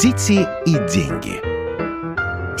Дети и деньги.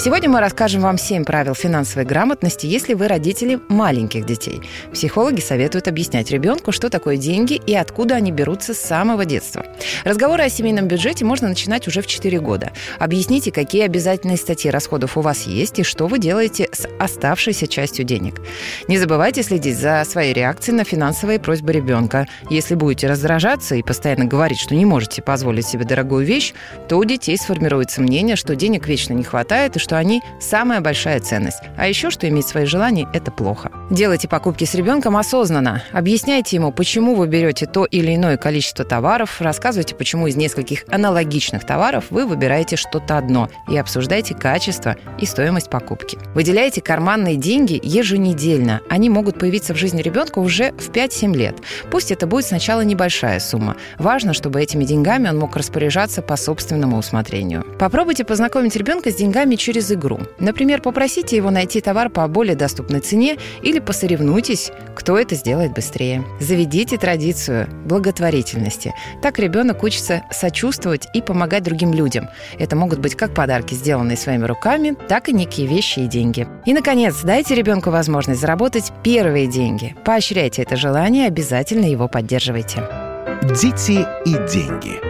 Сегодня мы расскажем вам 7 правил финансовой грамотности, если вы родители маленьких детей. Психологи советуют объяснять ребенку, что такое деньги и откуда они берутся с самого детства. Разговоры о семейном бюджете можно начинать уже в 4 года. Объясните, какие обязательные статьи расходов у вас есть и что вы делаете с оставшейся частью денег. Не забывайте следить за своей реакцией на финансовые просьбы ребенка. Если будете раздражаться и постоянно говорить, что не можете позволить себе дорогую вещь, то у детей сформируется мнение, что денег вечно не хватает и что они самая большая ценность. А еще, что иметь свои желания – это плохо. Делайте покупки с ребенком осознанно. Объясняйте ему, почему вы берете то или иное количество товаров, рассказывайте, почему из нескольких аналогичных товаров вы выбираете что-то одно и обсуждайте качество и стоимость покупки. Выделяйте карманные деньги еженедельно. Они могут появиться в жизни ребенка уже в 5-7 лет. Пусть это будет сначала небольшая сумма. Важно, чтобы этими деньгами он мог распоряжаться по собственному усмотрению. Попробуйте познакомить ребенка с деньгами через через игру. Например, попросите его найти товар по более доступной цене или посоревнуйтесь, кто это сделает быстрее. Заведите традицию благотворительности. Так ребенок учится сочувствовать и помогать другим людям. Это могут быть как подарки, сделанные своими руками, так и некие вещи и деньги. И, наконец, дайте ребенку возможность заработать первые деньги. Поощряйте это желание, обязательно его поддерживайте. Дети и деньги –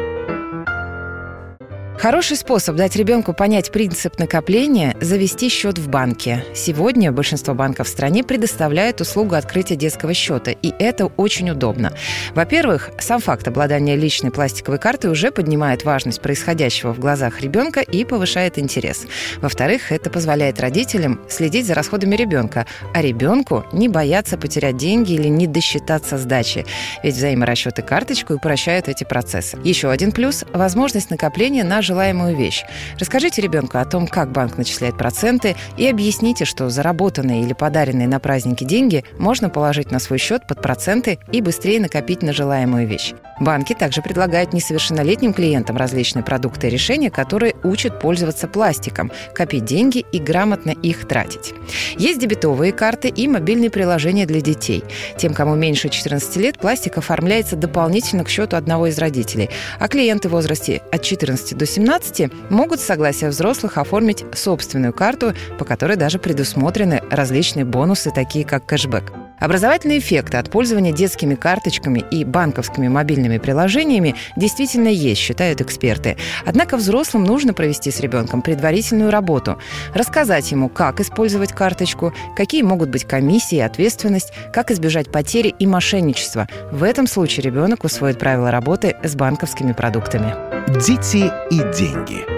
Хороший способ дать ребенку понять принцип накопления – завести счет в банке. Сегодня большинство банков в стране предоставляют услугу открытия детского счета, и это очень удобно. Во-первых, сам факт обладания личной пластиковой картой уже поднимает важность происходящего в глазах ребенка и повышает интерес. Во-вторых, это позволяет родителям следить за расходами ребенка, а ребенку не бояться потерять деньги или не досчитаться сдачи, ведь взаиморасчеты карточку упрощают эти процессы. Еще один плюс – возможность накопления на желаемую вещь. Расскажите ребенку о том, как банк начисляет проценты, и объясните, что заработанные или подаренные на праздники деньги можно положить на свой счет под проценты и быстрее накопить на желаемую вещь. Банки также предлагают несовершеннолетним клиентам различные продукты и решения, которые учат пользоваться пластиком, копить деньги и грамотно их тратить. Есть дебетовые карты и мобильные приложения для детей. Тем, кому меньше 14 лет, пластик оформляется дополнительно к счету одного из родителей, а клиенты в возрасте от 14 до 17 могут с согласия взрослых оформить собственную карту, по которой даже предусмотрены различные бонусы, такие как кэшбэк. Образовательные эффекты от пользования детскими карточками и банковскими мобильными приложениями действительно есть, считают эксперты. Однако взрослым нужно провести с ребенком предварительную работу, рассказать ему, как использовать карточку, какие могут быть комиссии и ответственность, как избежать потери и мошенничества. В этом случае ребенок усвоит правила работы с банковскими продуктами. Дети и деньги –